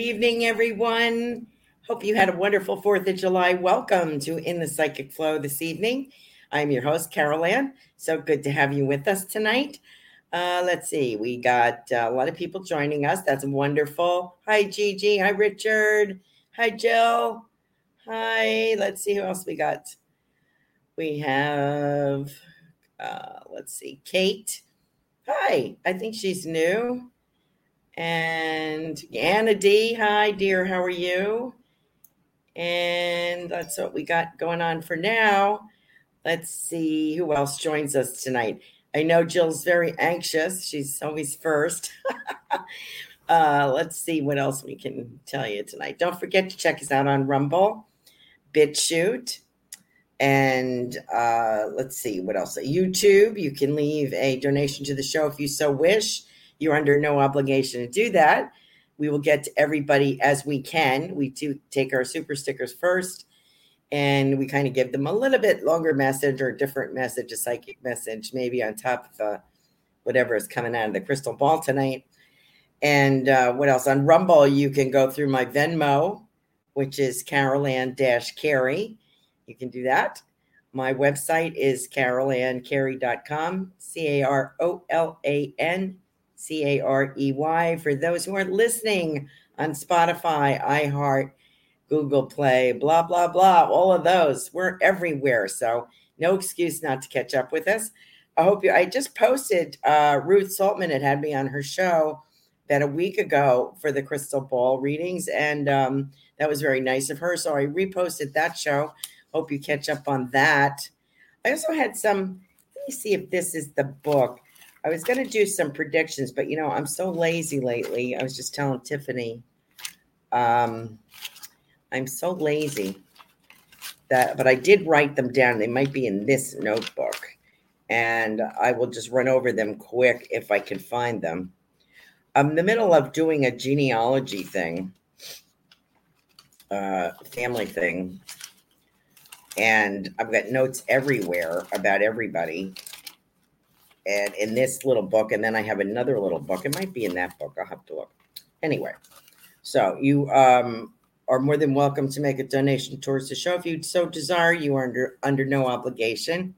Evening, everyone. Hope you had a wonderful 4th of July. Welcome to In the Psychic Flow this evening. I'm your host, Carol Ann. So good to have you with us tonight. Uh, let's see, we got uh, a lot of people joining us. That's wonderful. Hi, Gigi. Hi, Richard. Hi, Jill. Hi. Let's see who else we got. We have, uh, let's see, Kate. Hi. I think she's new. And Anna D, hi, dear, how are you? And that's what we got going on for now. Let's see who else joins us tonight. I know Jill's very anxious. She's always first. uh, let's see what else we can tell you tonight. Don't forget to check us out on Rumble, BitChute, and uh, let's see what else. YouTube. You can leave a donation to the show if you so wish. You're under no obligation to do that. We will get to everybody as we can. We do take our super stickers first and we kind of give them a little bit longer message or different message, a psychic message, maybe on top of the, whatever is coming out of the crystal ball tonight. And uh, what else? On Rumble, you can go through my Venmo, which is Carolan Carey. You can do that. My website is carolancarey.com, C A R O L A N C A R E Y. For those who aren't listening on Spotify, iHeart, Google Play, blah, blah, blah, all of those. We're everywhere. So no excuse not to catch up with us. I hope you, I just posted, uh, Ruth Saltman had had me on her show about a week ago for the crystal ball readings. And um, that was very nice of her. So I reposted that show. Hope you catch up on that. I also had some, let me see if this is the book. I was going to do some predictions, but you know, I'm so lazy lately. I was just telling Tiffany, um, I'm so lazy that, but I did write them down. They might be in this notebook, and I will just run over them quick if I can find them. I'm in the middle of doing a genealogy thing, uh, family thing, and I've got notes everywhere about everybody and in this little book, and then I have another little book. It might be in that book. I'll have to look. Anyway, so you um, are more than welcome to make a donation towards the show if you so desire. You are under under no obligation.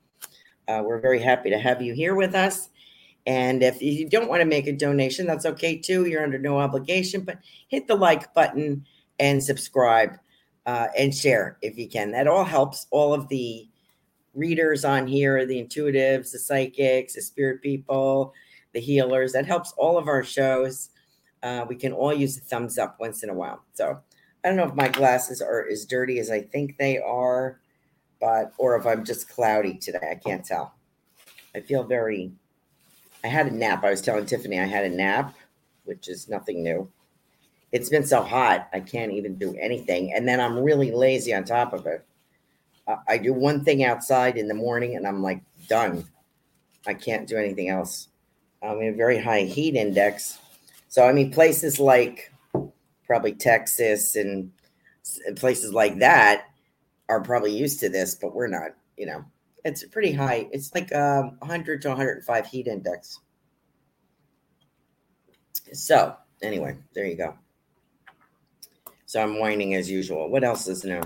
Uh, we're very happy to have you here with us. And if you don't want to make a donation, that's okay too. You're under no obligation, but hit the like button and subscribe uh, and share if you can. That all helps all of the readers on here the intuitives, the psychics, the spirit people, the healers. That helps all of our shows. Uh, we can all use a thumbs up once in a while. So I don't know if my glasses are as dirty as I think they are, but or if I'm just cloudy today. I can't tell. I feel very. I had a nap. I was telling Tiffany I had a nap, which is nothing new. It's been so hot, I can't even do anything. And then I'm really lazy on top of it. I do one thing outside in the morning and I'm like done. I can't do anything else. I'm in a very high heat index. So, I mean, places like probably Texas and places like that are probably used to this, but we're not, you know, it's pretty high. It's like um, 100 to 105 heat index. So, anyway, there you go. So I'm whining as usual. What else is new?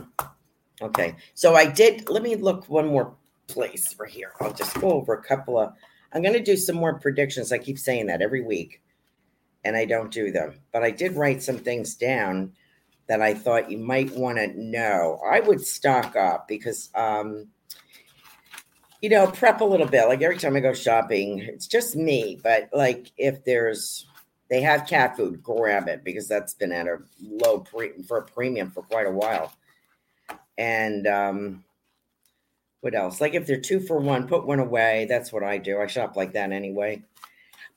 Okay. So I did, let me look one more place for here. I'll just go over a couple of, I'm going to do some more predictions. I keep saying that every week, and I don't do them. But I did write some things down that I thought you might want to know. I would stock up because, um, you know, prep a little bit. Like every time I go shopping, it's just me. But like if there's, they have cat food, grab it because that's been at a low pre- for a premium for quite a while and um, what else? Like if they're two for one, put one away. That's what I do. I shop like that anyway.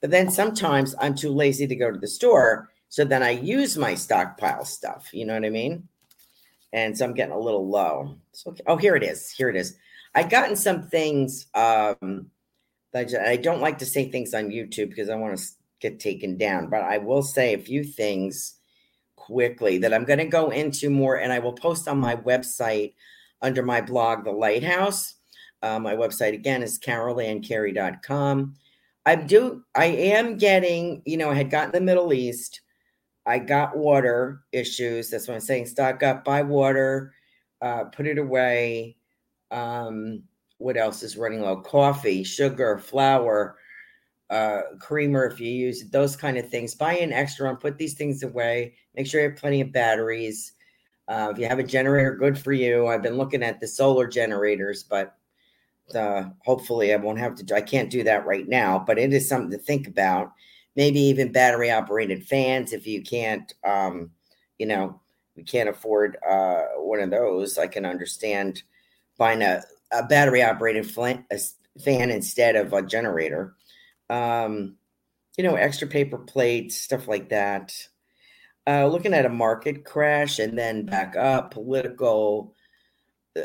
But then sometimes I'm too lazy to go to the store. So then I use my stockpile stuff. You know what I mean? And so I'm getting a little low. So, oh, here it is. Here it is. I've gotten some things. Um, that I don't like to say things on YouTube because I want to get taken down, but I will say a few things quickly that I'm going to go into more, and I will post on my website under my blog, The Lighthouse. Uh, my website again is carolancarey.com. I do, I am getting, you know, I had gotten the Middle East. I got water issues. That's what I'm saying. Stock up, buy water, uh, put it away. Um, what else is running low? Coffee, sugar, flour, uh, creamer if you use those kind of things. Buy an extra one, put these things away. Make sure you have plenty of batteries. Uh, if you have a generator, good for you. I've been looking at the solar generators, but uh, hopefully I won't have to. I can't do that right now, but it is something to think about. Maybe even battery operated fans if you can't, um, you know, we can't afford uh, one of those. I can understand buying a, a battery operated fan instead of a generator um, you know, extra paper plates, stuff like that. Uh, looking at a market crash and then back up, political uh,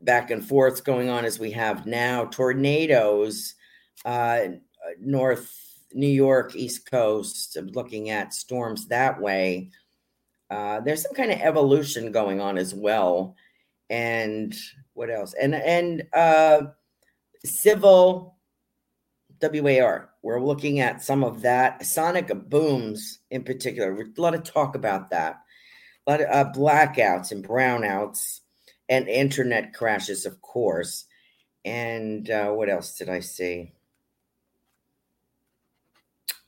back and forth going on as we have now, tornadoes, uh, North New York, East Coast, looking at storms that way. Uh, there's some kind of evolution going on as well. And what else? And and uh, civil WAR. We're looking at some of that. Sonic booms in particular. A lot of talk about that. A lot of uh, blackouts and brownouts and internet crashes, of course. And uh, what else did I see?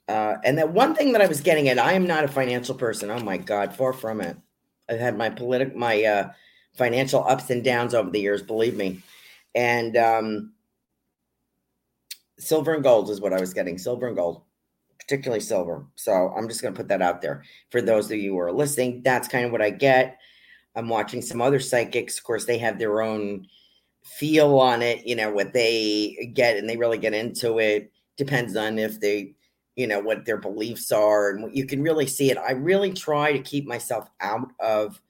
Uh, and that one thing that I was getting at, I am not a financial person. Oh my God, far from it. I've had my political, my uh, financial ups and downs over the years, believe me. And um, silver and gold is what I was getting. Silver and gold, particularly silver. So I'm just going to put that out there for those of you who are listening. That's kind of what I get. I'm watching some other psychics. Of course, they have their own feel on it, you know, what they get and they really get into it. Depends on if they, you know, what their beliefs are and you can really see it. I really try to keep myself out of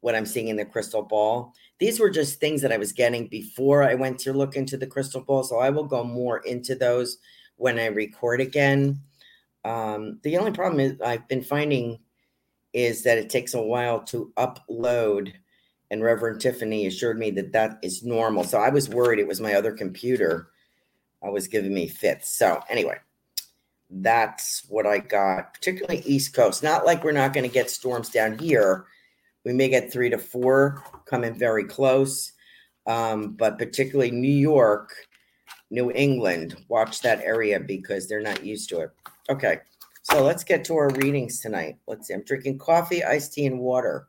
what I'm seeing in the crystal ball these were just things that I was getting before I went to look into the crystal ball. So I will go more into those when I record again. Um, the only problem is I've been finding is that it takes a while to upload. And Reverend Tiffany assured me that that is normal. So I was worried it was my other computer. I was giving me fits. So anyway, that's what I got, particularly East Coast. Not like we're not going to get storms down here we may get three to four coming very close, um, but particularly New York, New England, watch that area because they're not used to it. Okay, so let's get to our readings tonight. Let's see. I'm drinking coffee, iced tea, and water.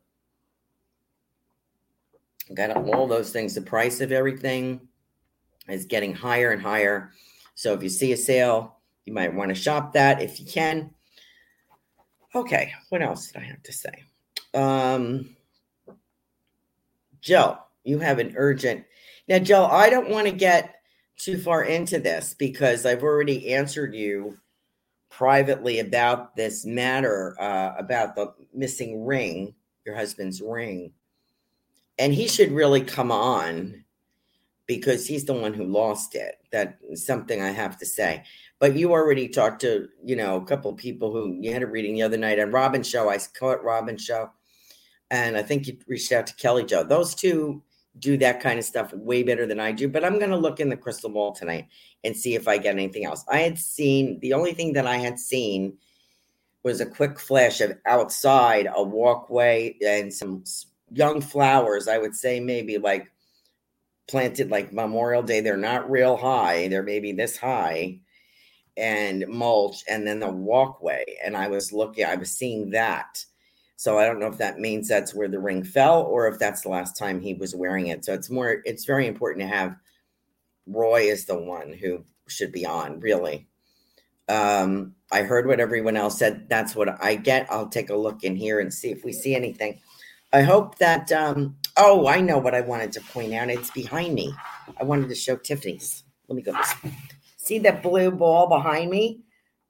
Got all those things. The price of everything is getting higher and higher. So if you see a sale, you might want to shop that if you can. Okay, what else did I have to say? Um, Joe, you have an urgent. Now, Joe, I don't want to get too far into this because I've already answered you privately about this matter uh, about the missing ring, your husband's ring. And he should really come on because he's the one who lost it. That's something I have to say. But you already talked to, you know, a couple of people who you had a reading the other night on Robin show. I caught Robin show. And I think you reached out to Kelly Joe. Those two do that kind of stuff way better than I do. But I'm going to look in the crystal ball tonight and see if I get anything else. I had seen the only thing that I had seen was a quick flash of outside a walkway and some young flowers. I would say maybe like planted like Memorial Day. They're not real high, they're maybe this high and mulch and then the walkway. And I was looking, I was seeing that so I don't know if that means that's where the ring fell or if that's the last time he was wearing it. So it's more, it's very important to have Roy is the one who should be on, really. Um, I heard what everyone else said. That's what I get. I'll take a look in here and see if we see anything. I hope that, um, oh, I know what I wanted to point out. It's behind me. I wanted to show Tiffany's. Let me go. See that blue ball behind me?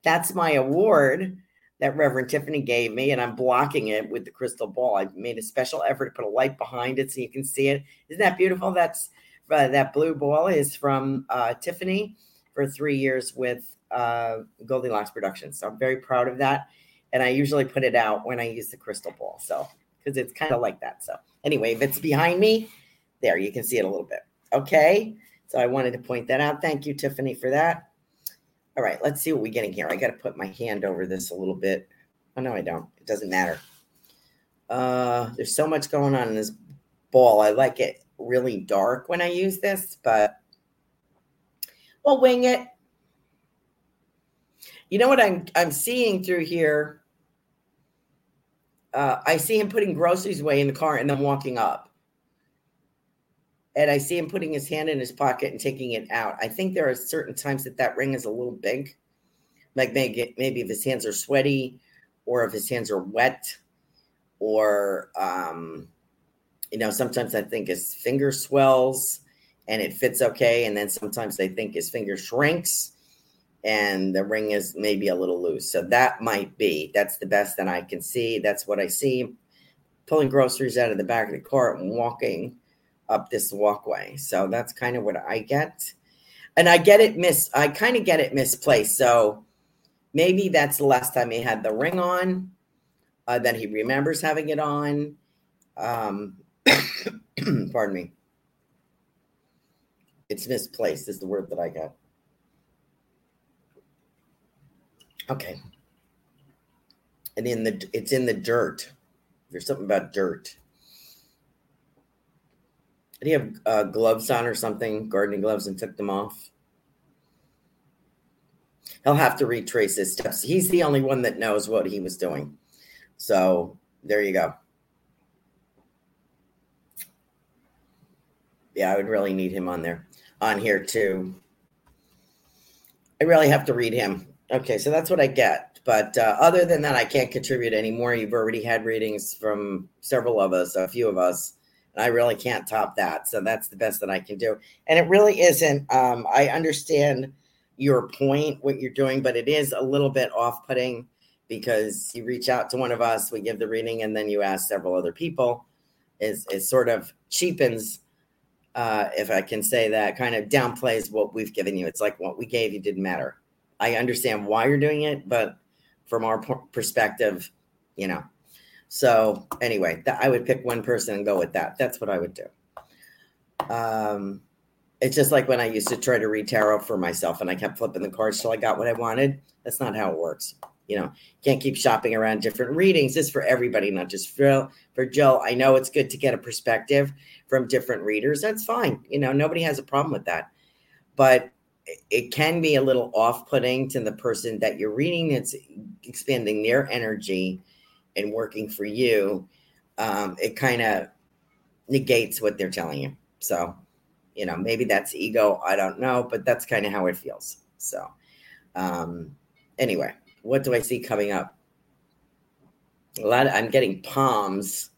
That's my award that Reverend Tiffany gave me, and I'm blocking it with the crystal ball. I made a special effort to put a light behind it so you can see it. Isn't that beautiful? That's uh, that blue ball is from uh, Tiffany for three years with uh, Goldilocks Productions. So I'm very proud of that, and I usually put it out when I use the crystal ball. So because it's kind of like that. So anyway, if it's behind me, there you can see it a little bit. Okay. So I wanted to point that out. Thank you, Tiffany, for that. All right, let's see what we're getting here. I got to put my hand over this a little bit. Oh, no, I don't. It doesn't matter. Uh, there's so much going on in this ball. I like it really dark when I use this, but we'll wing it. You know what I'm I'm seeing through here? Uh, I see him putting groceries away in the car and then walking up and I see him putting his hand in his pocket and taking it out. I think there are certain times that that ring is a little big, like maybe maybe if his hands are sweaty, or if his hands are wet, or um, you know, sometimes I think his finger swells and it fits okay, and then sometimes they think his finger shrinks and the ring is maybe a little loose. So that might be that's the best that I can see. That's what I see. Pulling groceries out of the back of the cart and walking up this walkway. So that's kind of what I get. And I get it mis I kind of get it misplaced. So maybe that's the last time he had the ring on, uh, that he remembers having it on. Um, pardon me. It's misplaced is the word that I got. Okay. And in the it's in the dirt. There's something about dirt. Did he have uh, gloves on or something, gardening gloves, and took them off? He'll have to retrace his steps. He's the only one that knows what he was doing. So there you go. Yeah, I would really need him on there, on here too. I really have to read him. Okay, so that's what I get. But uh, other than that, I can't contribute anymore. You've already had readings from several of us, a few of us. And I really can't top that. So that's the best that I can do. And it really isn't. Um, I understand your point, what you're doing, but it is a little bit off putting because you reach out to one of us, we give the reading, and then you ask several other people. Is it sort of cheapens, uh, if I can say that, kind of downplays what we've given you. It's like what we gave you didn't matter. I understand why you're doing it, but from our perspective, you know, so anyway, I would pick one person and go with that. That's what I would do. Um, it's just like when I used to try to read tarot for myself and I kept flipping the cards till I got what I wanted. That's not how it works. You know, can't keep shopping around different readings. This for everybody, not just for for Jill. I know it's good to get a perspective from different readers. That's fine. You know, nobody has a problem with that. But it can be a little off-putting to the person that you're reading that's expanding their energy and working for you, um, it kind of negates what they're telling you. So, you know, maybe that's ego. I don't know, but that's kind of how it feels. So, um, anyway, what do I see coming up? a lot. Of, I'm getting palms.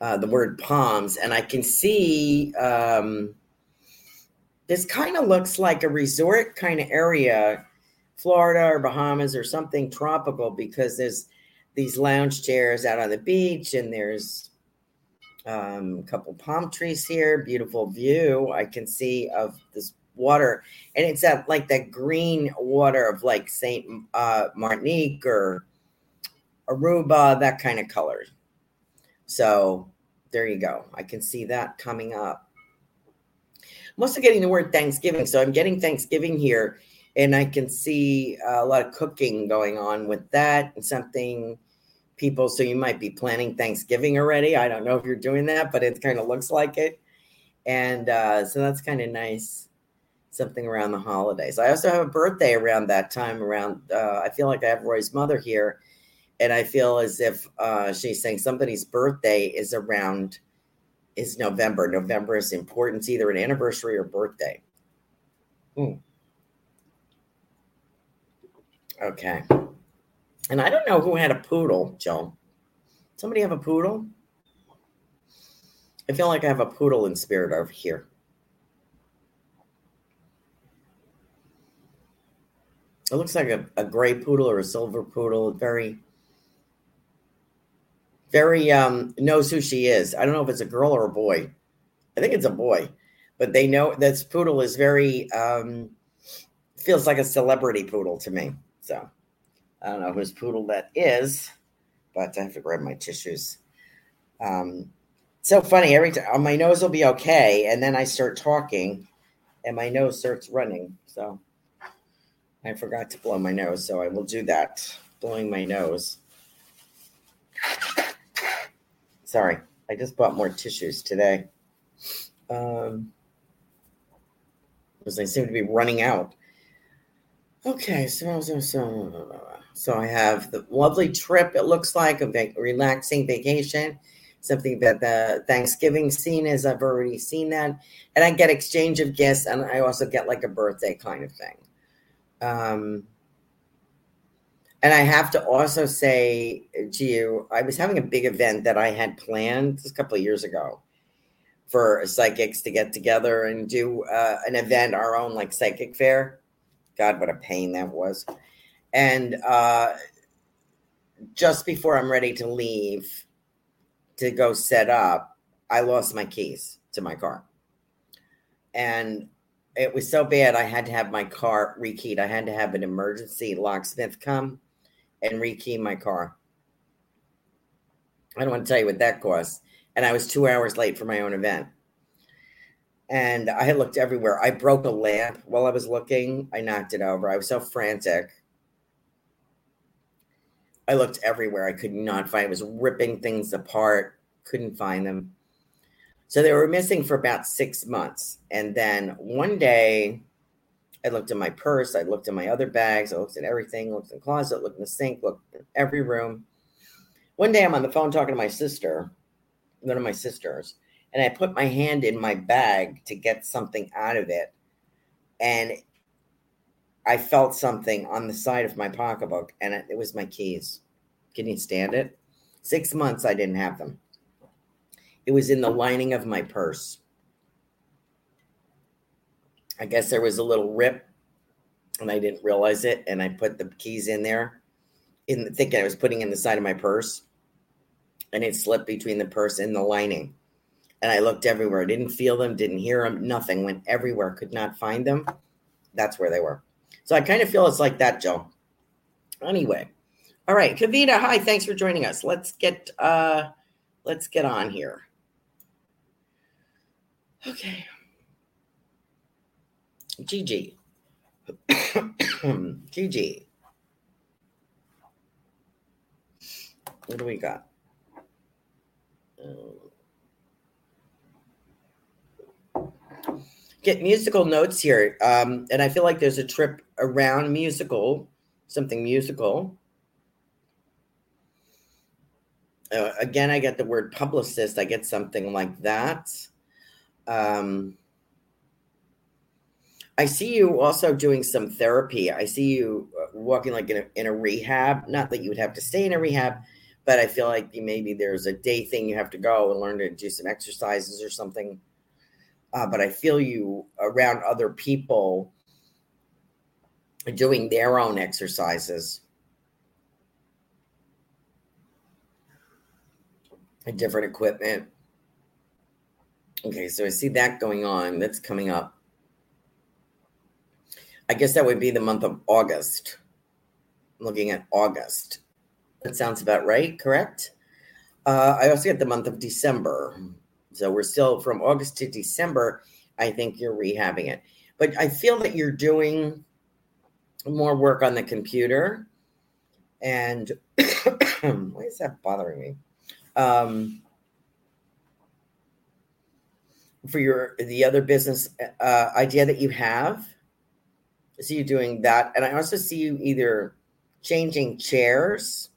Uh, the word palms, and I can see um, this kind of looks like a resort kind of area, Florida or Bahamas or something tropical, because there's these lounge chairs out on the beach, and there's um, a couple palm trees here. Beautiful view I can see of this water, and it's at like that green water of like Saint uh, Martinique or Aruba, that kind of color. So there you go. I can see that coming up. I'm also getting the word Thanksgiving, so I'm getting Thanksgiving here, and I can see a lot of cooking going on with that and something people. So you might be planning Thanksgiving already. I don't know if you're doing that, but it kind of looks like it. And uh, so that's kind of nice. Something around the holidays. I also have a birthday around that time. Around, uh, I feel like I have Roy's mother here, and I feel as if uh, she's saying somebody's birthday is around is November. November is important. It's either an anniversary or birthday. Hmm. Okay. And I don't know who had a poodle, Joe. Somebody have a poodle? I feel like I have a poodle in spirit over here. It looks like a, a gray poodle or a silver poodle. Very, very um knows who she is. I don't know if it's a girl or a boy. I think it's a boy, but they know this poodle is very um feels like a celebrity poodle to me. So I don't know whose poodle that is, but I have to grab my tissues. Um, so funny. Every time my nose will be okay, and then I start talking, and my nose starts running. So I forgot to blow my nose, so I will do that. Blowing my nose. Sorry, I just bought more tissues today. Um, because they seem to be running out. Okay, so, so, so so I have the lovely trip, it looks like, a va- relaxing vacation, something that the Thanksgiving scene is. I've already seen that. And I get exchange of gifts, and I also get like a birthday kind of thing. Um, and I have to also say to you, I was having a big event that I had planned a couple of years ago for psychics to get together and do uh, an event, our own like psychic fair. God, what a pain that was and uh, just before I'm ready to leave to go set up, I lost my keys to my car. And it was so bad, I had to have my car rekeyed. I had to have an emergency locksmith come and rekey my car. I don't want to tell you what that cost. And I was two hours late for my own event. And I had looked everywhere. I broke a lamp while I was looking. I knocked it over. I was so frantic. I looked everywhere. I could not find. I was ripping things apart. Couldn't find them. So they were missing for about six months. And then one day, I looked in my purse. I looked in my other bags. I looked at everything. Looked in the closet. Looked in the sink. Looked in every room. One day, I'm on the phone talking to my sister, one of my sisters, and I put my hand in my bag to get something out of it, and I felt something on the side of my pocketbook, and it, it was my keys. Can you stand it? Six months I didn't have them. It was in the lining of my purse. I guess there was a little rip, and I didn't realize it, and I put the keys in there, in thinking I was putting in the side of my purse, and it slipped between the purse and the lining. And I looked everywhere. I Didn't feel them, didn't hear them, nothing. Went everywhere, could not find them. That's where they were. So I kind of feel it's like that, Joe. Anyway, all right, Kavita, hi, thanks for joining us. Let's get uh let's get on here. Okay. Gigi. Gigi. What do we got? Get musical notes here. Um, and I feel like there's a trip around musical, something musical. Uh, again, I get the word publicist. I get something like that. Um, I see you also doing some therapy. I see you uh, walking like in a, in a rehab. Not that you would have to stay in a rehab, but I feel like maybe there's a day thing you have to go and learn to do some exercises or something. Uh, but I feel you around other people doing their own exercises. Different equipment. Okay, so I see that going on. That's coming up. I guess that would be the month of August. I'm looking at August. That sounds about right, correct? Uh, I also get the month of December. So we're still from August to December. I think you're rehabbing it. But I feel that you're doing more work on the computer. And why is that bothering me? Um, for your the other business uh, idea that you have, I see you doing that, and I also see you either changing chairs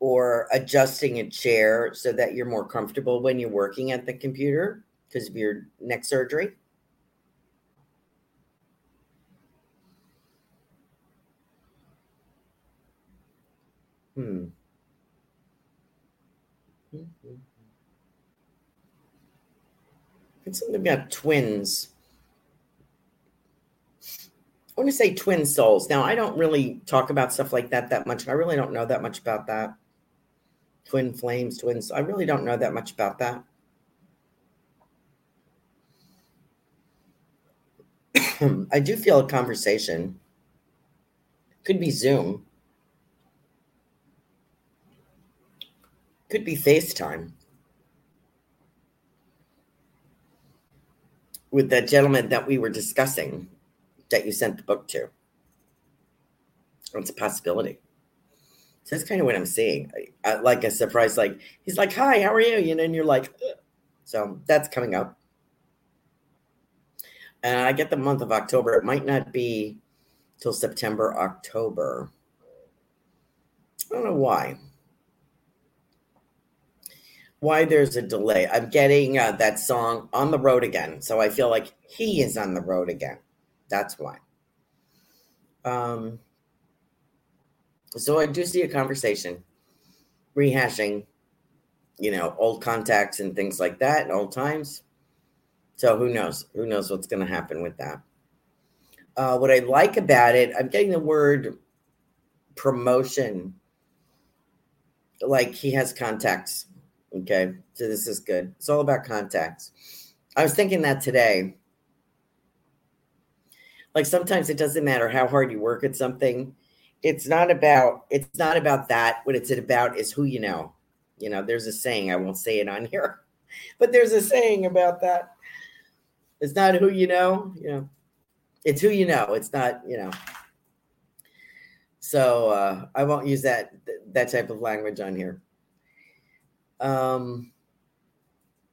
or adjusting a chair so that you're more comfortable when you're working at the computer because of your neck surgery. Hmm. It's something about twins. I want to say twin souls. Now, I don't really talk about stuff like that that much. I really don't know that much about that. Twin flames, twins. I really don't know that much about that. I do feel a conversation. Could be Zoom. Could be FaceTime. With that gentleman that we were discussing that you sent the book to. It's a possibility. So that's kind of what I'm seeing. I, I, like a surprise, like he's like, "Hi, how are you?" You know, and you're like, Ugh. so that's coming up. And I get the month of October. It might not be till September, October. I don't know why. Why there's a delay. I'm getting uh, that song on the road again. So I feel like he is on the road again. That's why. Um, so I do see a conversation rehashing, you know, old contacts and things like that and old times. So who knows? Who knows what's going to happen with that? Uh, what I like about it, I'm getting the word promotion. Like he has contacts. Okay. So this is good. It's all about contacts. I was thinking that today. Like sometimes it doesn't matter how hard you work at something. It's not about it's not about that. What it's about is who you know. You know, there's a saying, I won't say it on here, but there's a saying about that it's not who you know, you know. It's who you know. It's not, you know. So uh, I won't use that that type of language on here. Um,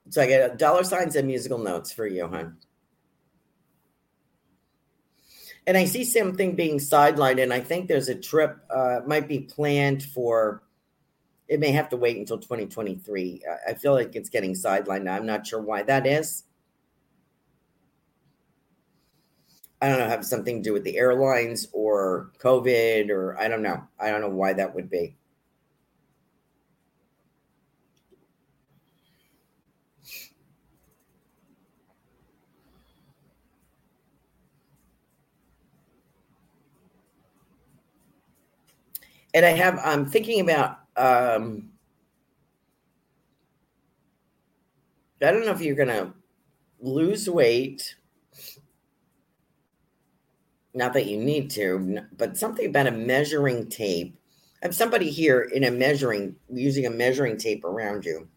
so I get dollar signs and musical notes for Johan. And I see something being sidelined, and I think there's a trip uh, might be planned for. It may have to wait until 2023. I feel like it's getting sidelined. I'm not sure why that is. I don't know, have something to do with the airlines or COVID or I don't know. I don't know why that would be. And I have I'm thinking about um I don't know if you're gonna lose weight not that you need to, but something about a measuring tape. I have somebody here in a measuring, using a measuring tape around you.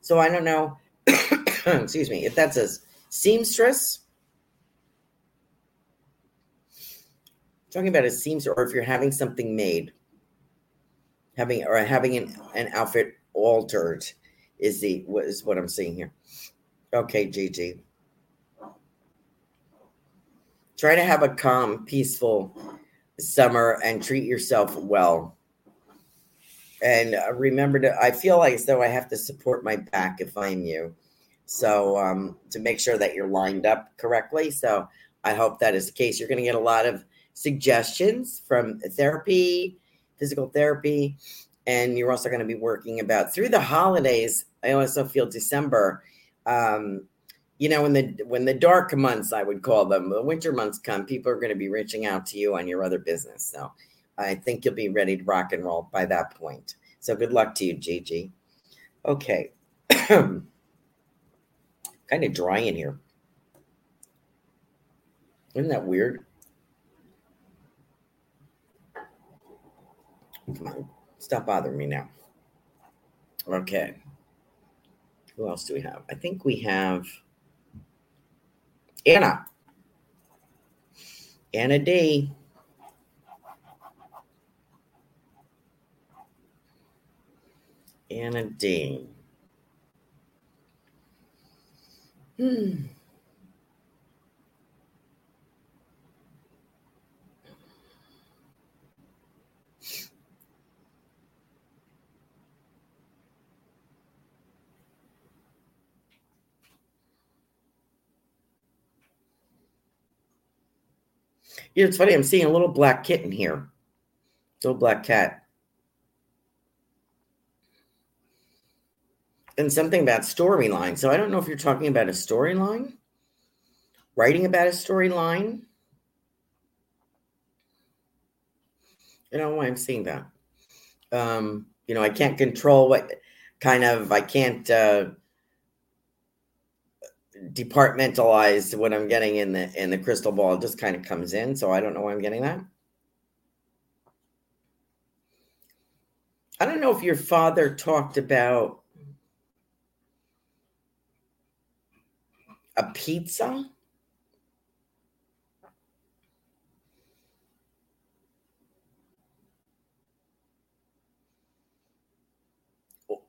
So I don't know, excuse me, if that's a seamstress. Talking about a seamstress, or if you're having something made, having or having an, an outfit altered is the what is what I'm seeing here. Okay, Gigi. Try to have a calm, peaceful summer and treat yourself well. And uh, remember to, I feel like as though I have to support my back if I'm you. So um, to make sure that you're lined up correctly. So I hope that is the case. You're going to get a lot of suggestions from therapy physical therapy. And you're also going to be working about through the holidays. I also feel December. Um, you know, when the when the dark months, I would call them, the winter months come, people are going to be reaching out to you on your other business. So I think you'll be ready to rock and roll by that point. So good luck to you, Gigi. Okay. kind of dry in here. Isn't that weird? Come on, stop bothering me now. Okay. Who else do we have? I think we have Anna. Anna D. Anna D. Hmm. It's funny. I'm seeing a little black kitten here. Little black cat. And something about storyline. So I don't know if you're talking about a storyline, writing about a storyline. You know why I'm seeing that. Um, you know, I can't control what kind of I can't uh departmentalized what I'm getting in the in the crystal ball. Just kind of comes in, so I don't know why I'm getting that. I don't know if your father talked about a pizza.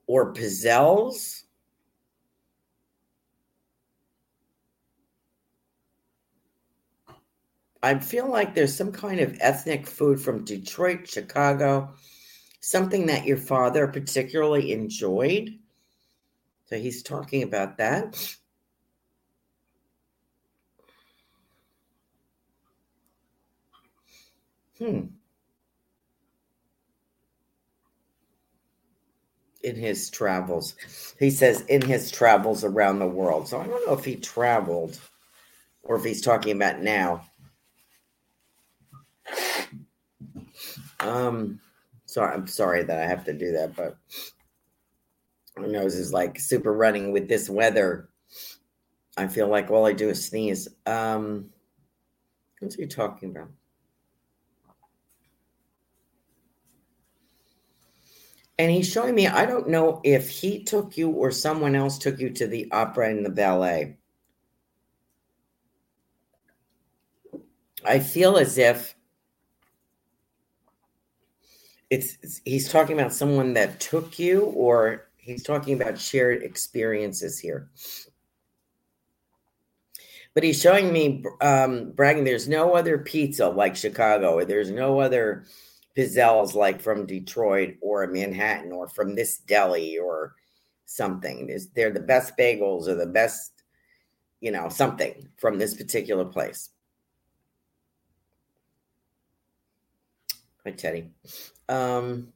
Or pizzelles. I feel like there's some kind of ethnic food from Detroit, Chicago, something that your father particularly enjoyed. So he's talking about that. Hmm. In his travels, he says in his travels around the world. So I don't know if he traveled or if he's talking about now. Um, sorry, I'm sorry that I have to do that, but my nose is like super running with this weather. I feel like all I do is sneeze. Um, what's he talking about? And he's showing me, I don't know if he took you or someone else took you to the opera and the ballet. I feel as if it's, it's he's talking about someone that took you or he's talking about shared experiences here. But he's showing me um, bragging there's no other pizza like chicago or there's no other pizzelles like from detroit or manhattan or from this deli or something. There's, they're the best bagels or the best you know something from this particular place teddy um,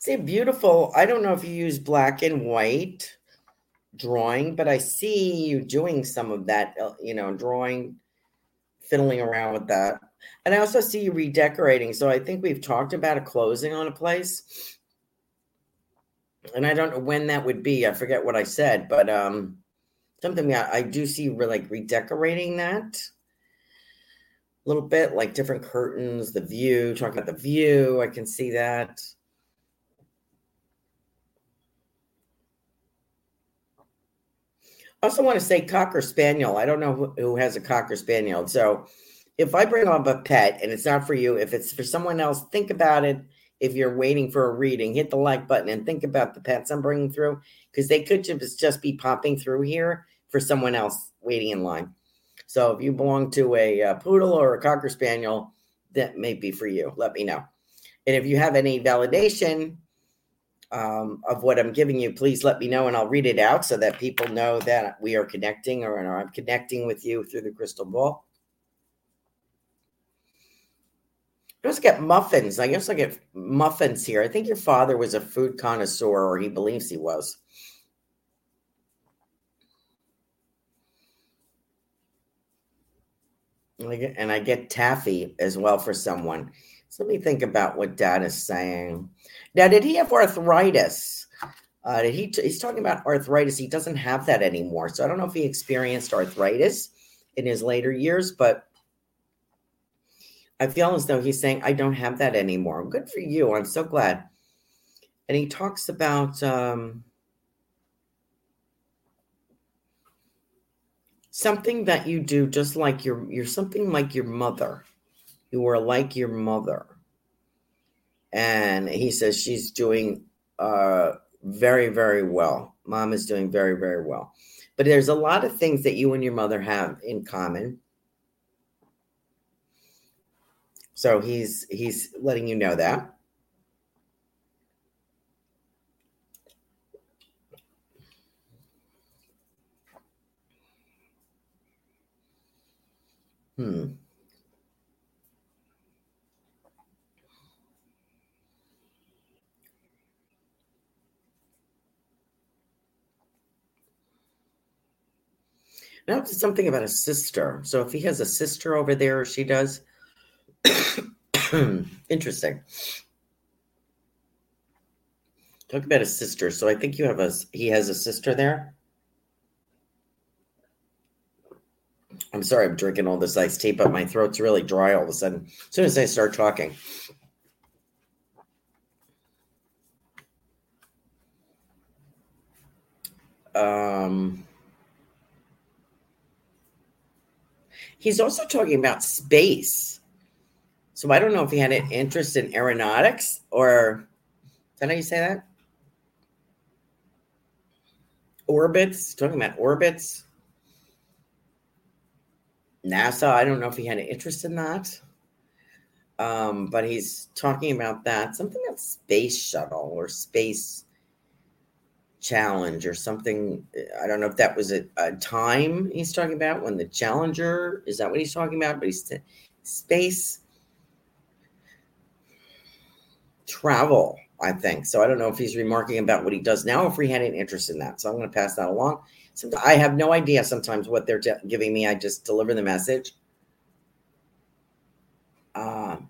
see, beautiful. I don't know if you use black and white drawing, but I see you doing some of that, uh, you know, drawing, fiddling around with that. And I also see you redecorating. So I think we've talked about a closing on a place. And I don't know when that would be. I forget what I said, but um something I, I do see like redecorating that little bit, like different curtains, the view, talking about the view. I can see that. I also want to say cocker spaniel. I don't know who, has a cocker spaniel. So if I bring up a pet and it's not for you, if it's for someone else, think about it. If you're waiting for a reading, hit the like button and think about the pets I'm bringing through because they could just be popping through here for someone else waiting in line. So if you belong to a, a uh, poodle or a cocker spaniel, that may be for you. Let me know. And if you have any validation um, of what I'm giving you, please let me know and I'll read it out so that people know that we are connecting or, or I'm connecting with you through the crystal ball. Let's get muffins. I guess I get muffins here. I think your father was a food connoisseur, or he believes he was. And I get taffy as well for someone. So let me think about what Dad is saying. Now, did he have arthritis? Uh, did he? T- he's talking about arthritis. He doesn't have that anymore. So I don't know if he experienced arthritis in his later years, but I feel as though he's saying, I don't have that anymore. Good for you. I'm so glad. And he talks about um, something that you do just like your you're something like your mother. You are like your mother. And he says she's doing uh, very, very well. Mom is doing very, very well. But there's a lot of things that you and your mother have in common So he's he's letting you know that. Hmm. Now, it's something about a sister. So if he has a sister over there, or she does, Interesting. Talk about a sister. So I think you have a he has a sister there. I'm sorry, I'm drinking all this iced tea, but my throat's really dry all of a sudden. As soon as I start talking. Um he's also talking about space so I don't know if he had an interest in aeronautics or is that how you say that? Orbits, talking about orbits. NASA, I don't know if he had an interest in that. Um, but he's talking about that, something about space shuttle or space challenge or something. I don't know if that was a, a time he's talking about when the Challenger is that what he's talking about? But he's space travel, I think. So I don't know if he's remarking about what he does now, if he had an interest in that. So I'm going to pass that along. I have no idea sometimes what they're t- giving me. I just deliver the message. Um,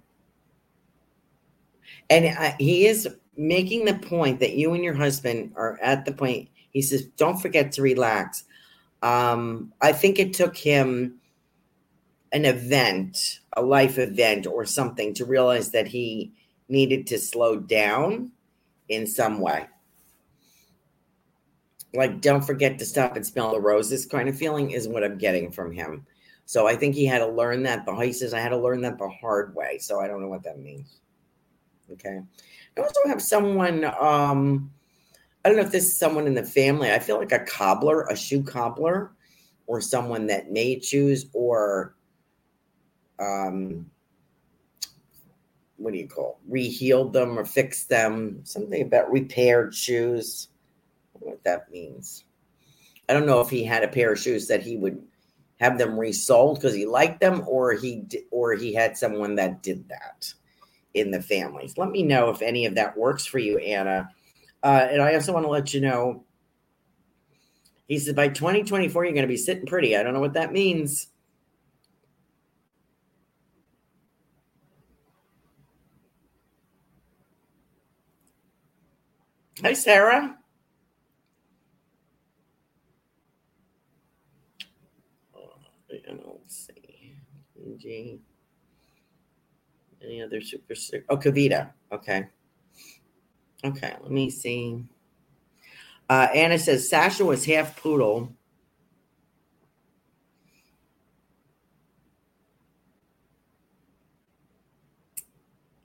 and I, he is making the point that you and your husband are at the point. He says, "Don't forget to relax." Um, I think it took him an event, a life event, or something to realize that he needed to slow down in some way. Like, don't forget to stop and smell the roses kind of feeling is what I'm getting from him. So I think he had to learn that. The he says I had to learn that the hard way. So I don't know what that means. Okay. I also have someone. Um, I don't know if this is someone in the family. I feel like a cobbler, a shoe cobbler, or someone that made shoes, or um, what do you call rehealed them or fixed them something about repaired shoes what that means. I don't know if he had a pair of shoes that he would have them resold because he liked them or he or he had someone that did that in the families. Let me know if any of that works for you anna. Uh, and i also want to let you know he said by 2024 you're going to be sitting pretty. I don't know what that means. Hi, Sarah. Let's see. G. Any other super? Oh, Kavita. Okay. Okay, let me see. Uh, Anna says Sasha was half poodle.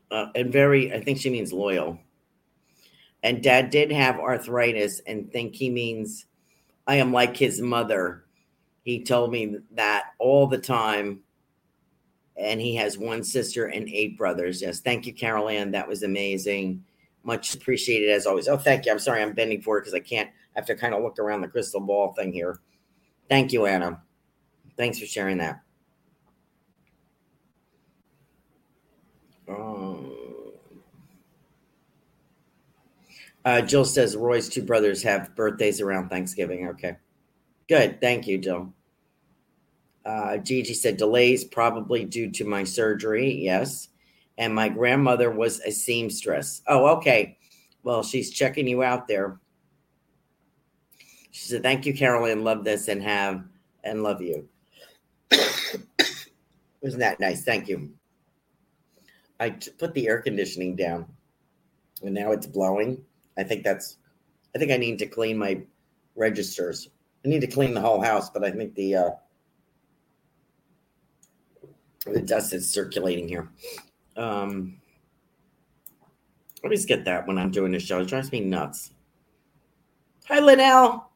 Uh, and very, I think she means loyal. And dad did have arthritis and think he means I am like his mother. He told me that all the time. And he has one sister and eight brothers. Yes. Thank you, Carol Ann. That was amazing. Much appreciated as always. Oh, thank you. I'm sorry. I'm bending forward because I can't. I have to kind of look around the crystal ball thing here. Thank you, Anna. Thanks for sharing that. Um, uh, Jill says Roy's two brothers have birthdays around Thanksgiving. Okay. Good. Thank you, Jill. Uh, Gigi said delays probably due to my surgery. Yes. And my grandmother was a seamstress. Oh, okay. Well, she's checking you out there. She said, Thank you, Carol Ann. Love this and have and love you. Wasn't that nice? Thank you. I put the air conditioning down and now it's blowing. I think that's, I think I need to clean my registers. I need to clean the whole house, but I think the, uh, the dust is circulating here. Um, I always get that when I'm doing the show. It drives me nuts. Hi, Linnell.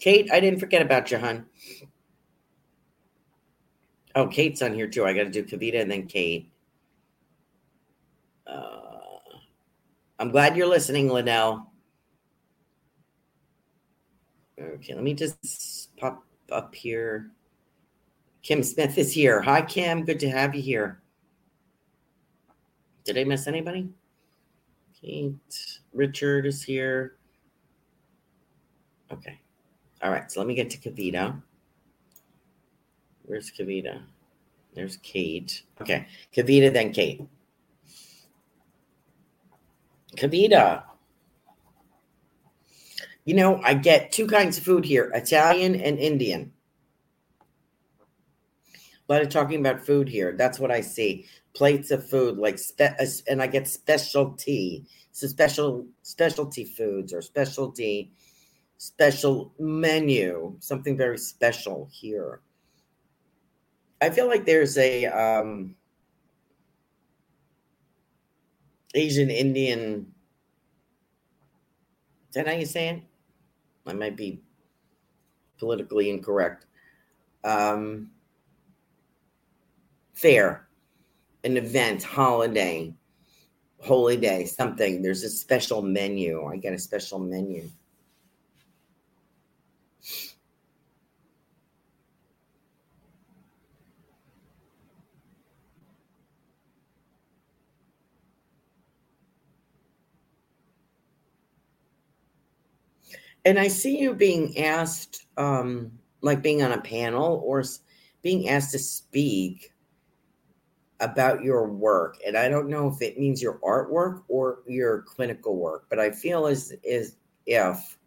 Kate, I didn't forget about you, hon. Oh, Kate's on here too. I got to do Kavita and then Kate. Uh, I'm glad you're listening, Linnell. Okay, let me just pop up here. Kim Smith is here. Hi, Kim. Good to have you here. Did I miss anybody? Kate, Richard is here. Okay. All right. So let me get to Kavita. Where's Kavita? There's Kate. Okay. Kavita, then Kate. Kavita. You know, I get two kinds of food here Italian and Indian. Lot of talking about food here. That's what I see. Plates of food, like, spe- and I get specialty. So, special specialty foods or specialty special menu, something very special here. I feel like there's a um, Asian Indian. Is that how you say it? I might be politically incorrect. Um, fair, an event, holiday, holy day, something. There's a special menu. I get a special menu. And I see you being asked, um, like being on a panel or being asked to speak about your work. And I don't know if it means your artwork or your clinical work, but I feel as is if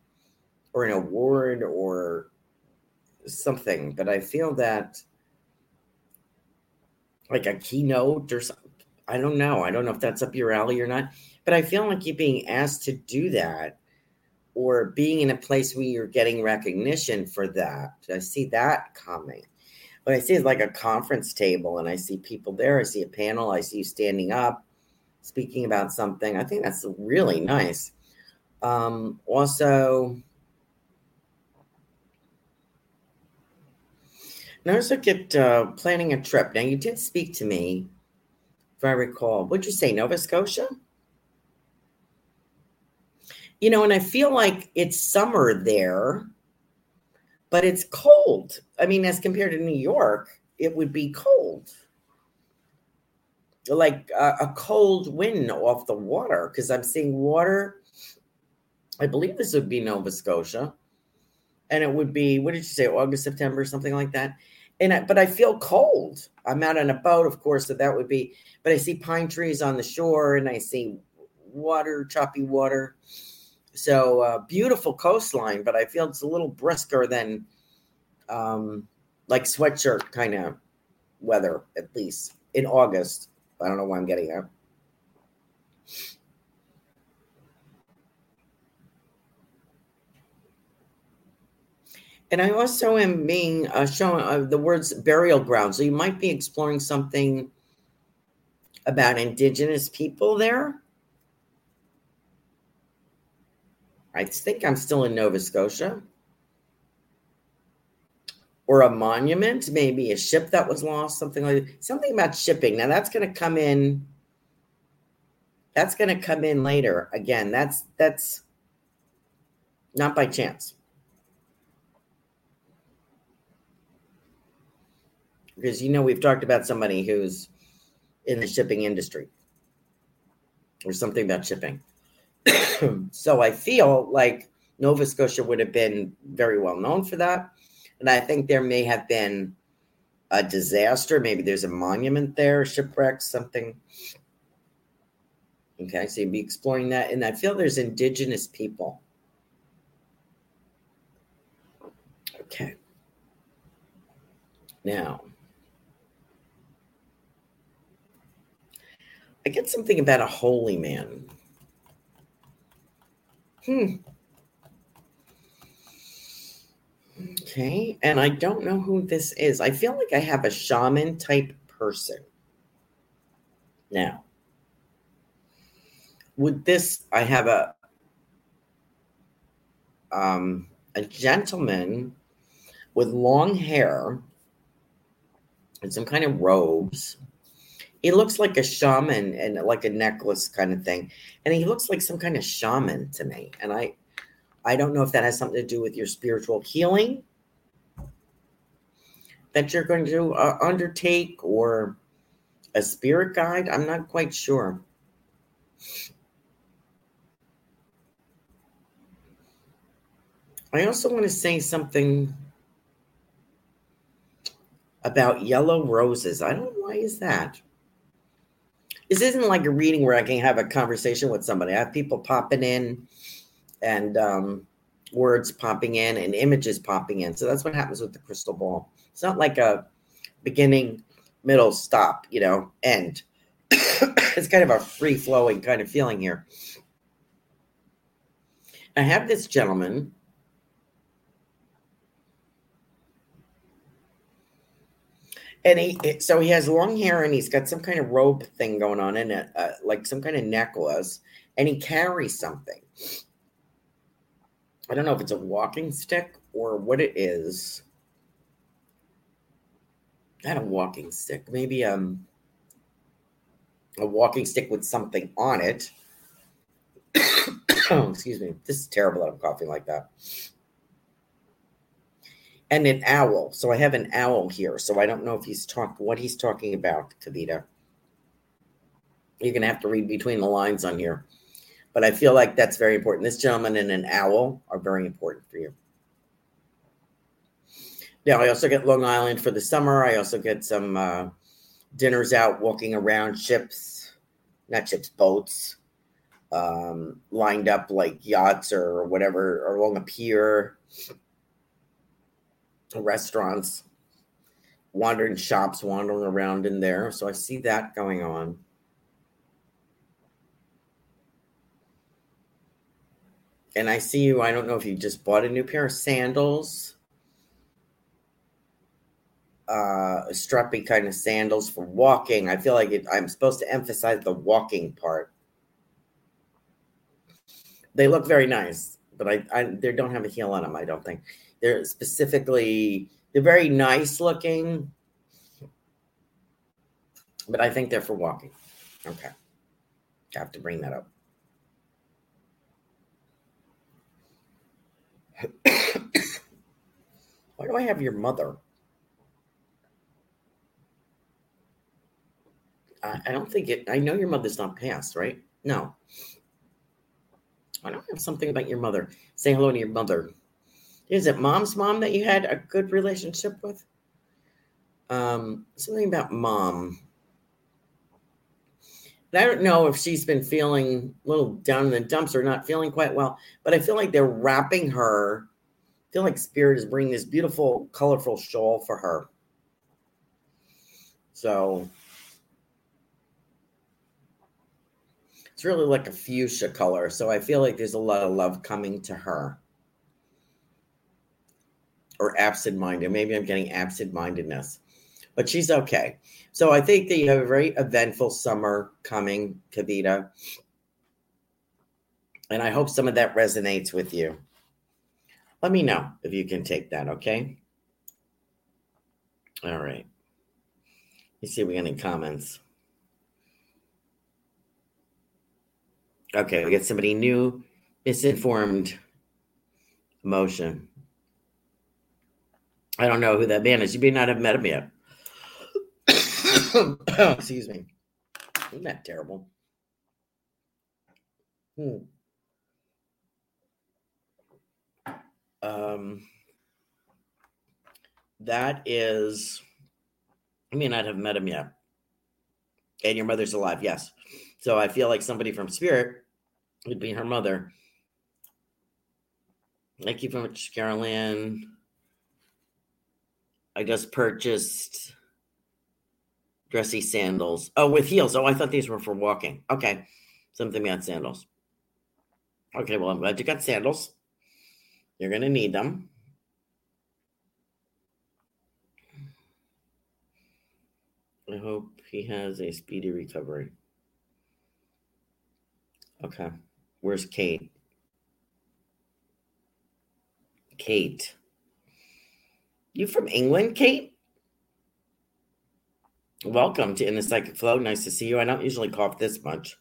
or an award or something, but I feel that like a keynote or something. I don't know. I don't know if that's up your alley or not, but I feel like you're being asked to do that or being in a place where you're getting recognition for that. I see that coming. What I see is like a conference table, and I see people there. I see a panel. I see you standing up, speaking about something. I think that's really nice. Um, also, let's look at uh, planning a trip. Now, you did speak to me, if I recall. What'd you say, Nova Scotia? you know, and I feel like it's summer there, but it's cold. I mean, as compared to New York, it would be cold. Like a, a cold wind off the water, because I'm seeing water. I believe this would be Nova Scotia. And it would be, what did you say, August, September, something like that. And I, but I feel cold. I'm out on a boat, of course, so that would be, but I see pine trees on the shore and I see water, choppy water so uh, beautiful coastline, but I feel it's a little brisker than um, like sweatshirt kind of weather, at least in August. I don't know why I'm getting there. And I also am being uh, shown uh, the words burial ground. So you might be exploring something about indigenous people there. I think I'm still in Nova Scotia. Or a monument, maybe a ship that was lost, something like that. something about shipping. Now that's going to come in. That's going to come in later. Again, that's that's not by chance. Because you know we've talked about somebody who's in the shipping industry or something about shipping. so I feel like Nova Scotia would have been very well known for that. And I think there may have been a disaster. Maybe there's a monument there, shipwreck, something. Okay, so you'd be exploring that. And I feel there's indigenous people. Okay. Now, I get something about a holy man. Hmm. Okay, and I don't know who this is. I feel like I have a shaman type person. Now, would this I have a um a gentleman with long hair and some kind of robes. He looks like a shaman and like a necklace kind of thing. And he looks like some kind of shaman to me. And I I don't know if that has something to do with your spiritual healing that you're going to uh, undertake or a spirit guide. I'm not quite sure. I also want to say something about yellow roses. I don't know why is that. This isn't like a reading where I can have a conversation with somebody. I have people popping in and um, words popping in and images popping in. So that's what happens with the crystal ball. It's not like a beginning, middle, stop, you know, end. it's kind of a free flowing kind of feeling here. I have this gentleman and he so he has long hair and he's got some kind of robe thing going on in it uh, like some kind of necklace and he carries something. I don't know if it's a walking stick or what it is. Not a walking stick maybe um a walking stick with something on it. Oh excuse me this is terrible that i'm coughing like that and an owl. So I have an owl here. So I don't know if he's talking what he's talking about, Kavita. You're gonna have to read between the lines on here. But I feel like that's very important. This gentleman and an owl are very important for you. Now I also get Long Island for the summer. I also get some uh, dinners out, walking around ships, not ships, boats, um, lined up like yachts or whatever, or along a pier restaurants, wandering shops, wandering around in there. So I see that going on. And I see you. I don't know if you just bought a new pair of sandals, uh, strappy kind of sandals for walking. I feel like it, I'm supposed to emphasize the walking part. They look very nice, but I, I they don't have a heel on them. I don't think. They're specifically they're very nice looking, but I think they're for walking. Okay, I have to bring that up. Why do I have your mother? I, don't think it. I know your mother's not passed, right? No. I don't have something about your mother. Say hello to your mother is it mom's mom that you had a good relationship with? Um, something about mom. I don't know if she's been feeling a little down in the dumps or not feeling quite well, but I feel like they're wrapping her. I feel like Spirit is bringing this beautiful, colorful shawl for her. So it's really like a fuchsia color. So I feel like there's a lot of love coming to her or absent minded. Maybe I'm getting absent mindedness, but she's okay. So I think that you have a very eventful summer coming, Kavita. And I hope some of that resonates with you. Let me know if you can take that, okay? All right. Let's see if we got any comments. Okay, we got somebody new, misinformed emotion. I don't know who that man is. You may not have met him yet. Excuse me. Isn't that terrible? Hmm. Um, that is, I may not have met him yet. And your mother's alive, yes. So I feel like somebody from spirit would be her mother. Thank you very much, Carol Ann. I just purchased dressy sandals. Oh, with heels. Oh, I thought these were for walking. Okay. Something about sandals. Okay, well, I'm glad you got sandals. You're going to need them. I hope he has a speedy recovery. Okay. Where's Kate? Kate. You from England, Kate? Welcome to In the Psychic Flow. Nice to see you. I don't usually cough this much.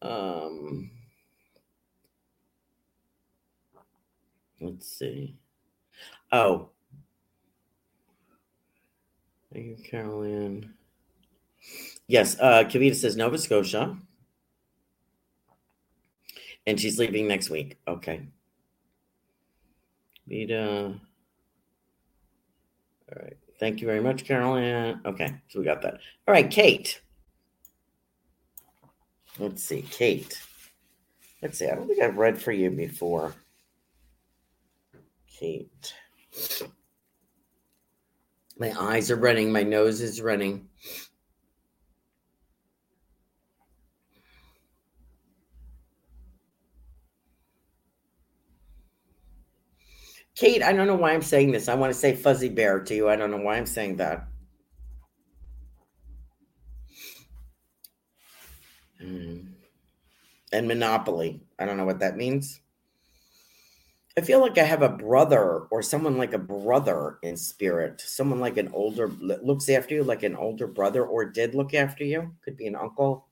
Um, let's see. Oh, thank you, Carol Ann. Yes, uh, Kavita says Nova Scotia, and she's leaving next week. Okay. Kavita. All right. Thank you very much, Carol Ann. Okay, so we got that. All right, Kate. Let's see, Kate. Let's see. I don't think I've read for you before. Kate. My eyes are running. My nose is running. Kate, I don't know why I'm saying this. I want to say fuzzy bear to you. I don't know why I'm saying that. Mm. And Monopoly. I don't know what that means. I feel like I have a brother or someone like a brother in spirit. Someone like an older looks after you, like an older brother, or did look after you. Could be an uncle.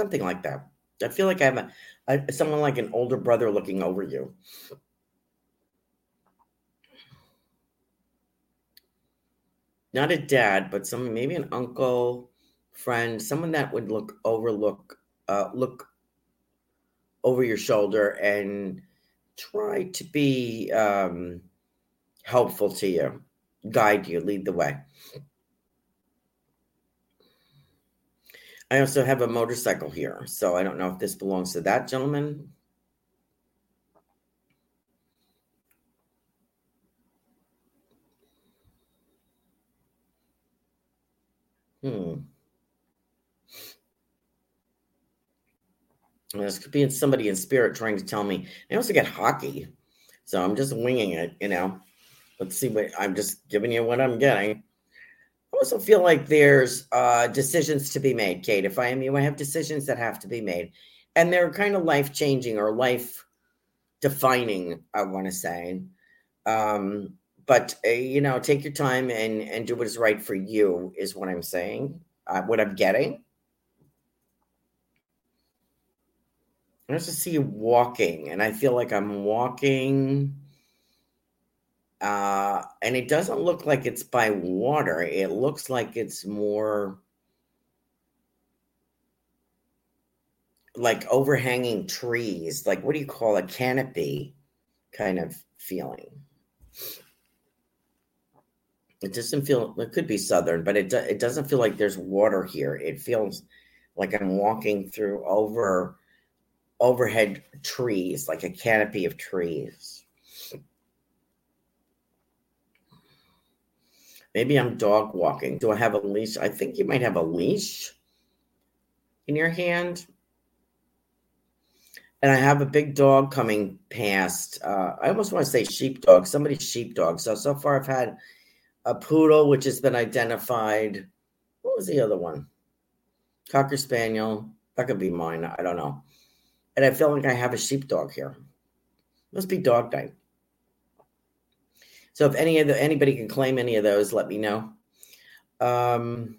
Something like that. I feel like I have a, a someone like an older brother looking over you. Not a dad, but some maybe an uncle, friend, someone that would look overlook, uh, look over your shoulder and try to be um, helpful to you, guide you, lead the way. I also have a motorcycle here, so I don't know if this belongs to that gentleman. Hmm. This could be somebody in spirit trying to tell me. I also get hockey, so I'm just winging it. You know, let's see what I'm just giving you what I'm getting. I also feel like there's uh, decisions to be made, Kate. If I am you, I have decisions that have to be made, and they're kind of life changing or life defining. I want to say, um, but uh, you know, take your time and and do what is right for you. Is what I'm saying. Uh, what I'm getting. I just see you walking, and I feel like I'm walking uh, and it doesn't look like it's by water. It looks like it's more like overhanging trees. Like, what do you call a canopy kind of feeling? It doesn't feel, it could be southern, but it, do, it doesn't feel like there's water here. It feels like I'm walking through over overhead trees, like a canopy of trees. Maybe I'm dog walking. Do I have a leash? I think you might have a leash in your hand. And I have a big dog coming past. Uh, I almost want to say sheepdog, somebody's sheepdog. So, so far I've had a poodle, which has been identified. What was the other one? Cocker Spaniel. That could be mine. I don't know. And I feel like I have a sheepdog here. Must be dog night. So if any of the anybody can claim any of those, let me know. Um,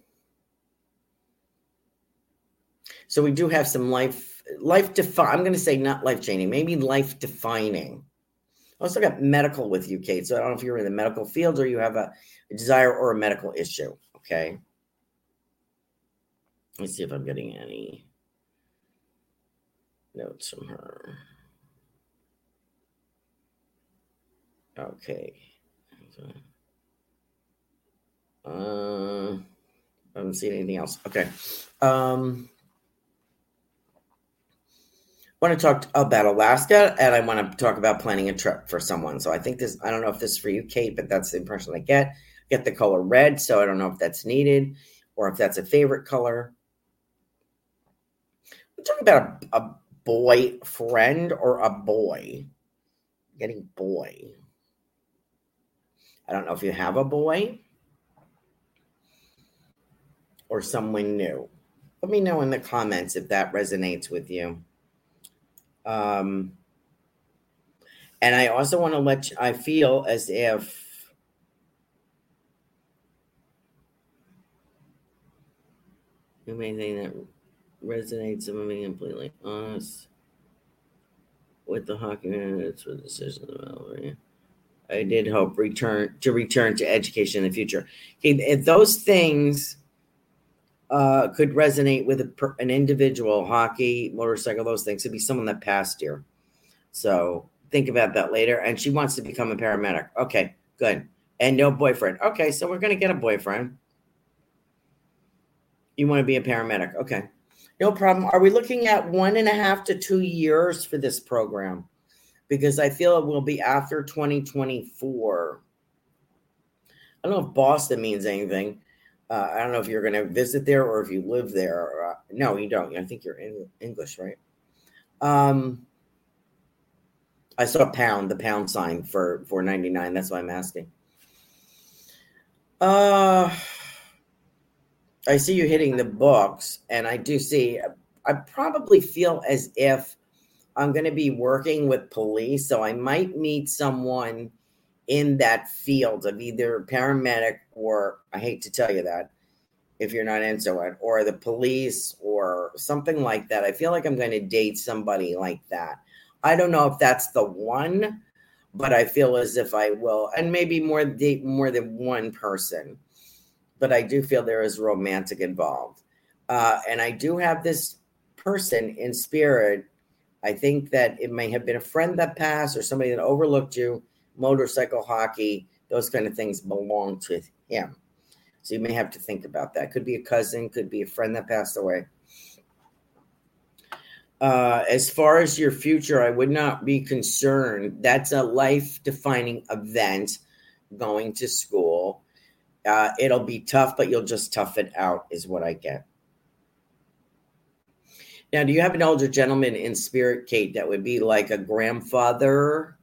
so we do have some life life defi- I'm going to say not life changing, maybe life defining. I also got medical with you, Kate. So I don't know if you're in the medical field or you have a, a desire or a medical issue. Okay. Let's see if I'm getting any notes from her. Okay. Uh, I haven't seen anything else. Okay. Um, want to talk about Alaska and I want to talk about planning a trip for someone. So I think this, I don't know if this is for you, Kate, but that's the impression I get. Get the color red. So I don't know if that's needed or if that's a favorite color. We're talking about a, a boyfriend or a boy. Getting boy. I don't know if you have a boy or someone new. Let me know in the comments if that resonates with you. Um, and I also want to let you, I feel as if think that resonates with me completely honest with the hockey minutes for decisions about right? I did hope return to return to education in the future. Okay, if those things uh, could resonate with a, an individual, hockey, motorcycle, those things, could be someone that passed here. So think about that later. And she wants to become a paramedic. Okay, good. And no boyfriend. Okay, so we're gonna get a boyfriend. You want to be a paramedic? Okay, no problem. Are we looking at one and a half to two years for this program? Because I feel it will be after 2024. I don't know if Boston means anything. Uh, I don't know if you're going to visit there or if you live there. Uh, no, you don't. I think you're in English, right? Um, I saw pound, the pound sign for 499. That's why I'm asking. Uh, I see you hitting the books, and I do see. I probably feel as if I'm going to be working with police, so I might meet someone in that field of either paramedic or I hate to tell you that if you're not into it, or the police or something like that. I feel like I'm going to date somebody like that. I don't know if that's the one, but I feel as if I will, and maybe more date more than one person. But I do feel there is romantic involved, uh, and I do have this person in spirit I think that it may have been a friend that passed or somebody that overlooked you, motorcycle hockey, those kind of things belong to him. So you may have to think about that. Could be a cousin, could be a friend that passed away. Uh, as far as your future, I would not be concerned. That's a life defining event going to school. Uh, it'll be tough, but you'll just tough it out, is what I get. Now, do you have an older gentleman in spirit, Kate, that would be like a grandfather?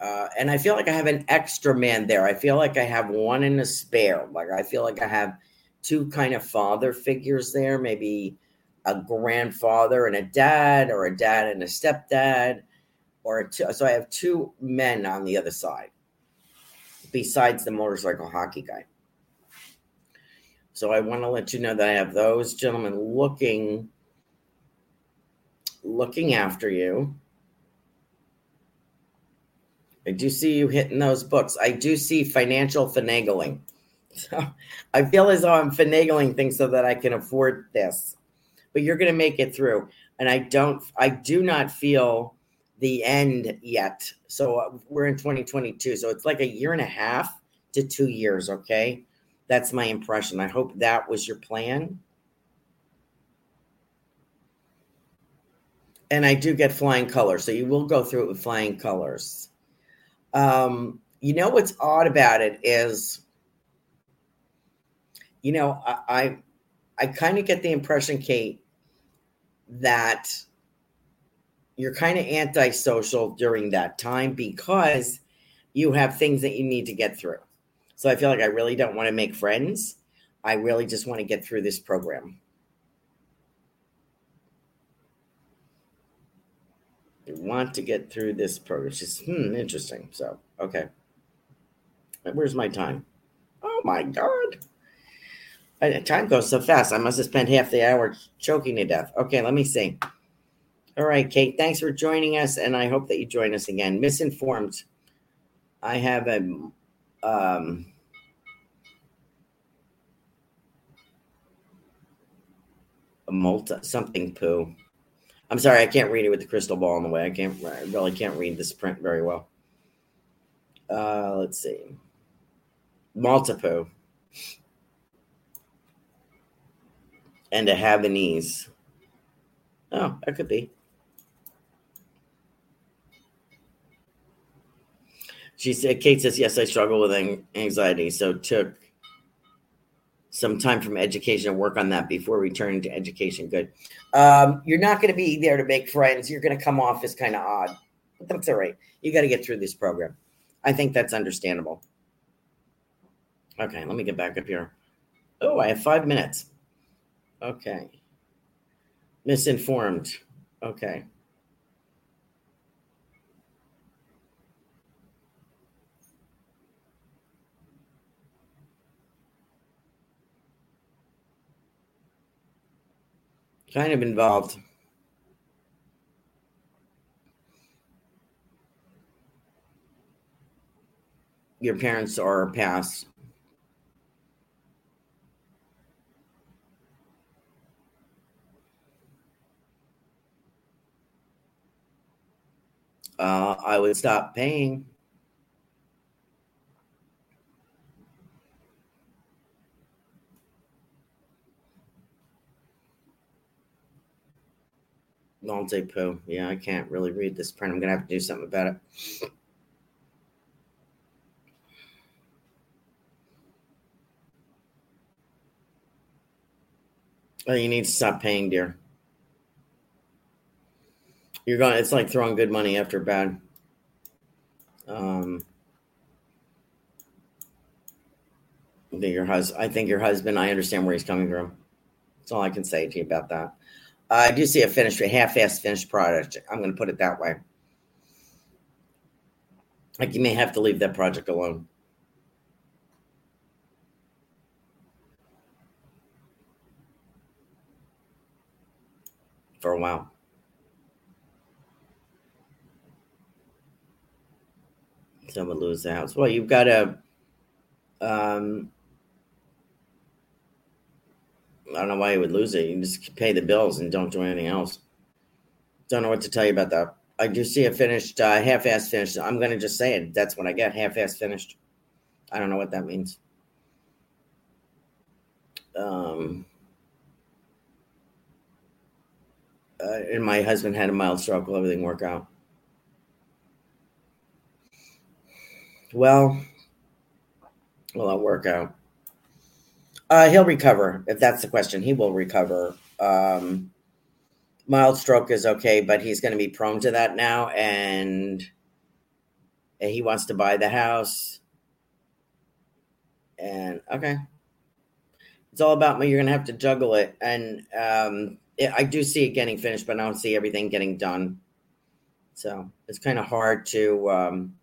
Uh, and I feel like I have an extra man there. I feel like I have one in a spare. Like I feel like I have two kind of father figures there, maybe a grandfather and a dad, or a dad and a stepdad, or two, so I have two men on the other side, besides the motorcycle hockey guy. So I want to let you know that I have those gentlemen looking looking after you. I do see you hitting those books. I do see financial finagling. So I feel as though I'm finagling things so that I can afford this. But you're going to make it through. And I don't, I do not feel the end yet. So uh, we're in 2022. So it's like a year and a half to two years. Okay. That's my impression. I hope that was your plan. And I do get flying colors. So you will go through it with flying colors. Um, you know what's odd about it is, you know, I I, I kind of get the impression, Kate, that you're kind of antisocial during that time because you have things that you need to get through. So I feel like I really don't want to make friends. I really just want to get through this program. I want to get through this program. Just hmm, interesting. So, okay. Where's my time? Oh my God. Time goes so fast. I must have spent half the hour choking to death. Okay, let me see. All right, Kate, thanks for joining us, and I hope that you join us again. Misinformed. I have a um, a multi something poo. I'm sorry, I can't read it with the crystal ball in the way. I can't. I really can't read this print very well. Uh, let's see. Maltipoo and a Havanese. Oh, that could be. She said, Kate says, yes, I struggle with anxiety. So took some time from education and work on that before returning to education. Good. Um, you're not going to be there to make friends. You're going to come off as kind of odd, but that's all right. You got to get through this program. I think that's understandable. Okay, let me get back up here. Oh, I have five minutes. Okay. Misinformed. Okay. Kind of involved. Your parents are past. Uh, I would stop paying. Dante Poo. Yeah, I can't really read this print. I'm gonna have to do something about it. Oh, you need to stop paying, dear. You're going. It's like throwing good money after bad. Um, your husband. I think your husband. I understand where he's coming from. That's all I can say to you about that. I do see a finished, a half-assed finished product. I'm going to put it that way. Like you may have to leave that project alone. For a while. Someone lose the house. Well, you've got to um, I don't know why you would lose it. You just pay the bills and don't do anything else. Don't know what to tell you about that. I do see a finished, uh, half-ass finished. I'm going to just say it. That's what I get, half-ass finished. I don't know what that means. Um, uh, and my husband had a mild stroke. Will everything work out? Well, will that work out? Uh, he'll recover if that's the question. He will recover. Um, mild stroke is okay, but he's going to be prone to that now, and he wants to buy the house. And okay, it's all about me. You're going to have to juggle it, and um, it, I do see it getting finished, but I don't see everything getting done. So it's kind of hard to um,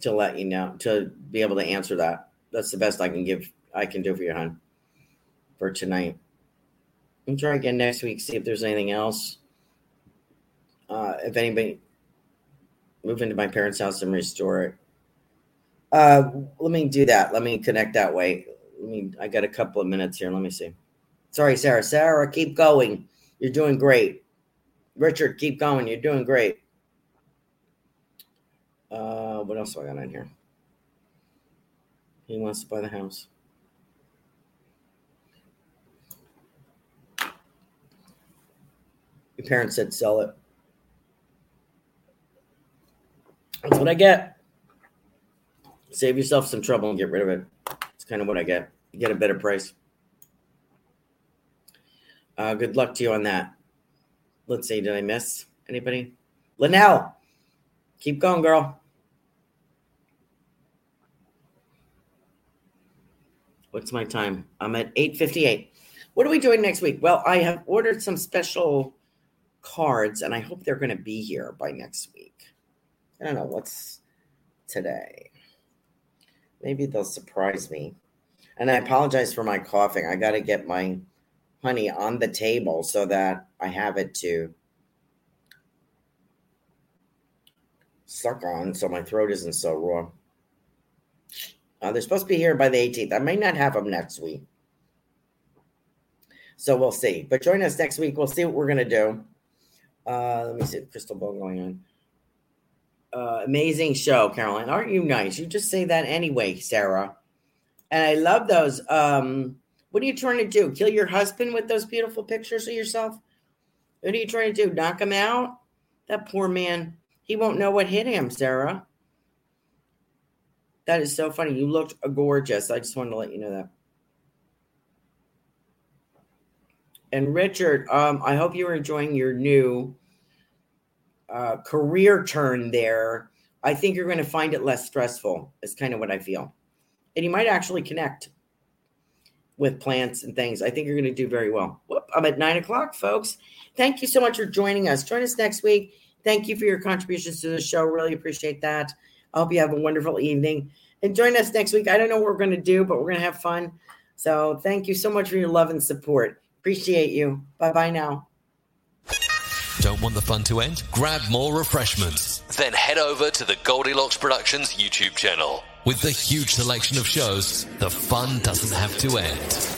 to let you know to be able to answer that that's the best I can give. I can do for you, hon, for tonight. I'll try again next week. See if there's anything else. Uh, if anybody move into my parents' house and restore it. Uh, let me do that. Let me connect that way. Let me. I got a couple of minutes here. Let me see. Sorry, Sarah. Sarah, keep going. You're doing great. Richard, keep going. You're doing great. Uh, what else do I got on here? He wants to buy the house. Your parents said sell it. That's what I get. Save yourself some trouble and get rid of it. It's kind of what I get. You get a better price. Uh, good luck to you on that. Let's see. Did I miss anybody? Linnell, keep going, girl. What's my time? I'm at 8:58. What are we doing next week? Well, I have ordered some special cards and I hope they're going to be here by next week. I don't know what's today. Maybe they'll surprise me. And I apologize for my coughing. I got to get my honey on the table so that I have it to suck on so my throat isn't so raw. Uh, they're supposed to be here by the 18th. I may not have them next week. So we'll see. But join us next week. We'll see what we're going to do. Uh, let me see crystal ball going on. Uh, amazing show, Caroline. Aren't you nice? You just say that anyway, Sarah. And I love those. Um, what are you trying to do? Kill your husband with those beautiful pictures of yourself? What are you trying to do? Knock him out? That poor man. He won't know what hit him, Sarah. That is so funny. You looked gorgeous. I just wanted to let you know that. And Richard, um, I hope you're enjoying your new uh, career turn there. I think you're going to find it less stressful. Is kind of what I feel, and you might actually connect with plants and things. I think you're going to do very well. Whoop, I'm at nine o'clock, folks. Thank you so much for joining us. Join us next week. Thank you for your contributions to the show. Really appreciate that. I hope you have a wonderful evening. And join us next week. I don't know what we're going to do, but we're going to have fun. So thank you so much for your love and support. Appreciate you. Bye bye now. Don't want the fun to end? Grab more refreshments. Then head over to the Goldilocks Productions YouTube channel. With the huge selection of shows, the fun doesn't have to end.